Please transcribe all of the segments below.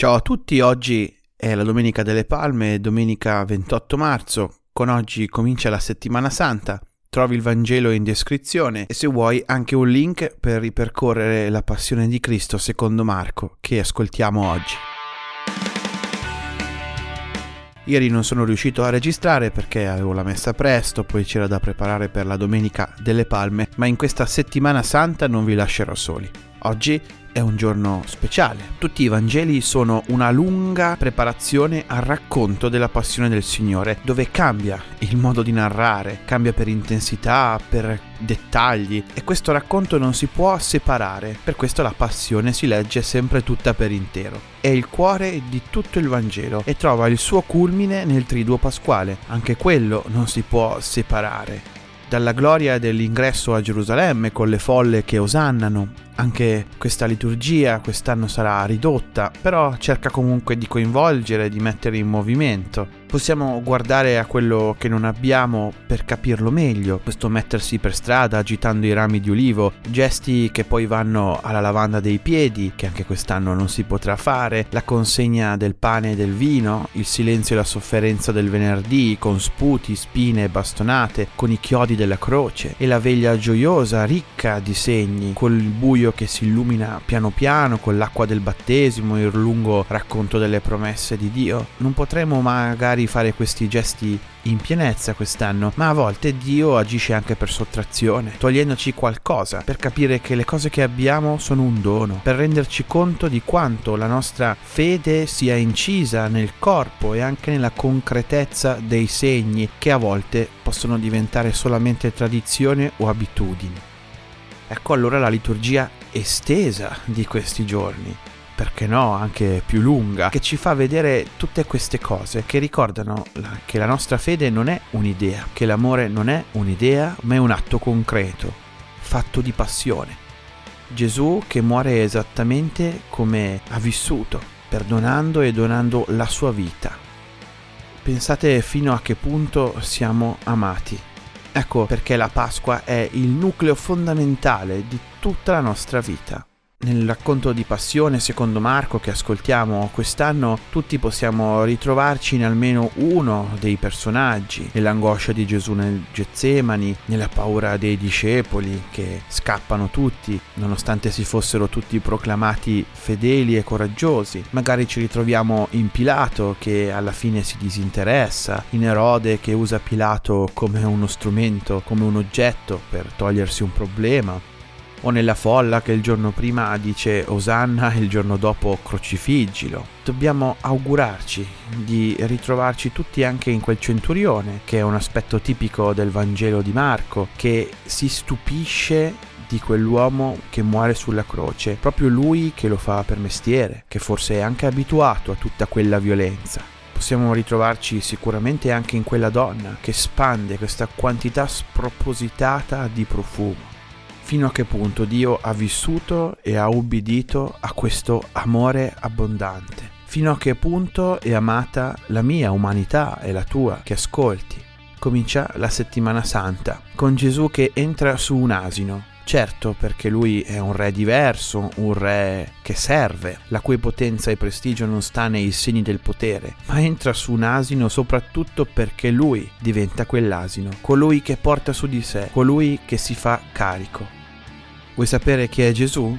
Ciao a tutti, oggi è la Domenica delle Palme, domenica 28 marzo. Con oggi comincia la settimana santa. Trovi il Vangelo in descrizione e se vuoi anche un link per ripercorrere la passione di Cristo secondo Marco che ascoltiamo oggi. Ieri non sono riuscito a registrare perché avevo la messa presto, poi c'era da preparare per la Domenica delle Palme, ma in questa settimana santa non vi lascerò soli. Oggi è un giorno speciale. Tutti i Vangeli sono una lunga preparazione al racconto della passione del Signore, dove cambia il modo di narrare, cambia per intensità, per dettagli e questo racconto non si può separare, per questo la passione si legge sempre tutta per intero. È il cuore di tutto il Vangelo e trova il suo culmine nel triduo pasquale, anche quello non si può separare. Dalla gloria dell'ingresso a Gerusalemme con le folle che osannano, anche questa liturgia quest'anno sarà ridotta, però cerca comunque di coinvolgere, di mettere in movimento. Possiamo guardare a quello che non abbiamo per capirlo meglio, questo mettersi per strada agitando i rami di ulivo, gesti che poi vanno alla lavanda dei piedi, che anche quest'anno non si potrà fare, la consegna del pane e del vino, il silenzio e la sofferenza del venerdì, con sputi, spine e bastonate, con i chiodi della croce, e la veglia gioiosa, ricca di segni, col buio buio che si illumina piano piano con l'acqua del battesimo, il lungo racconto delle promesse di Dio. Non potremo magari fare questi gesti in pienezza quest'anno, ma a volte Dio agisce anche per sottrazione, togliendoci qualcosa, per capire che le cose che abbiamo sono un dono, per renderci conto di quanto la nostra fede sia incisa nel corpo e anche nella concretezza dei segni che a volte possono diventare solamente tradizione o abitudini. Ecco allora la liturgia estesa di questi giorni, perché no, anche più lunga, che ci fa vedere tutte queste cose che ricordano che la nostra fede non è un'idea, che l'amore non è un'idea, ma è un atto concreto, fatto di passione. Gesù che muore esattamente come ha vissuto, perdonando e donando la sua vita. Pensate fino a che punto siamo amati Ecco perché la Pasqua è il nucleo fondamentale di tutta la nostra vita. Nel racconto di passione secondo Marco che ascoltiamo quest'anno tutti possiamo ritrovarci in almeno uno dei personaggi, nell'angoscia di Gesù nel Getsemani, nella paura dei discepoli che scappano tutti, nonostante si fossero tutti proclamati fedeli e coraggiosi. Magari ci ritroviamo in Pilato che alla fine si disinteressa, in Erode che usa Pilato come uno strumento, come un oggetto per togliersi un problema, o nella folla che il giorno prima dice Osanna e il giorno dopo crocifiggilo. Dobbiamo augurarci di ritrovarci tutti anche in quel centurione, che è un aspetto tipico del Vangelo di Marco, che si stupisce di quell'uomo che muore sulla croce, proprio lui che lo fa per mestiere, che forse è anche abituato a tutta quella violenza. Possiamo ritrovarci sicuramente anche in quella donna che spande questa quantità spropositata di profumo fino a che punto Dio ha vissuto e ha ubbidito a questo amore abbondante, fino a che punto è amata la mia umanità e la tua che ascolti. Comincia la settimana santa con Gesù che entra su un asino, Certo, perché lui è un re diverso, un re che serve, la cui potenza e prestigio non sta nei segni del potere, ma entra su un asino soprattutto perché lui diventa quell'asino, colui che porta su di sé, colui che si fa carico. Vuoi sapere chi è Gesù?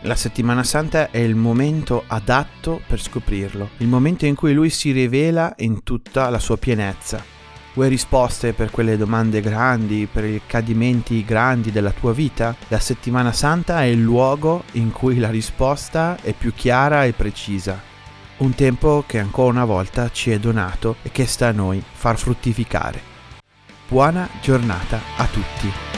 La settimana santa è il momento adatto per scoprirlo, il momento in cui lui si rivela in tutta la sua pienezza. Vuoi risposte per quelle domande grandi, per i cadimenti grandi della tua vita? La settimana santa è il luogo in cui la risposta è più chiara e precisa. Un tempo che ancora una volta ci è donato e che sta a noi far fruttificare. Buona giornata a tutti.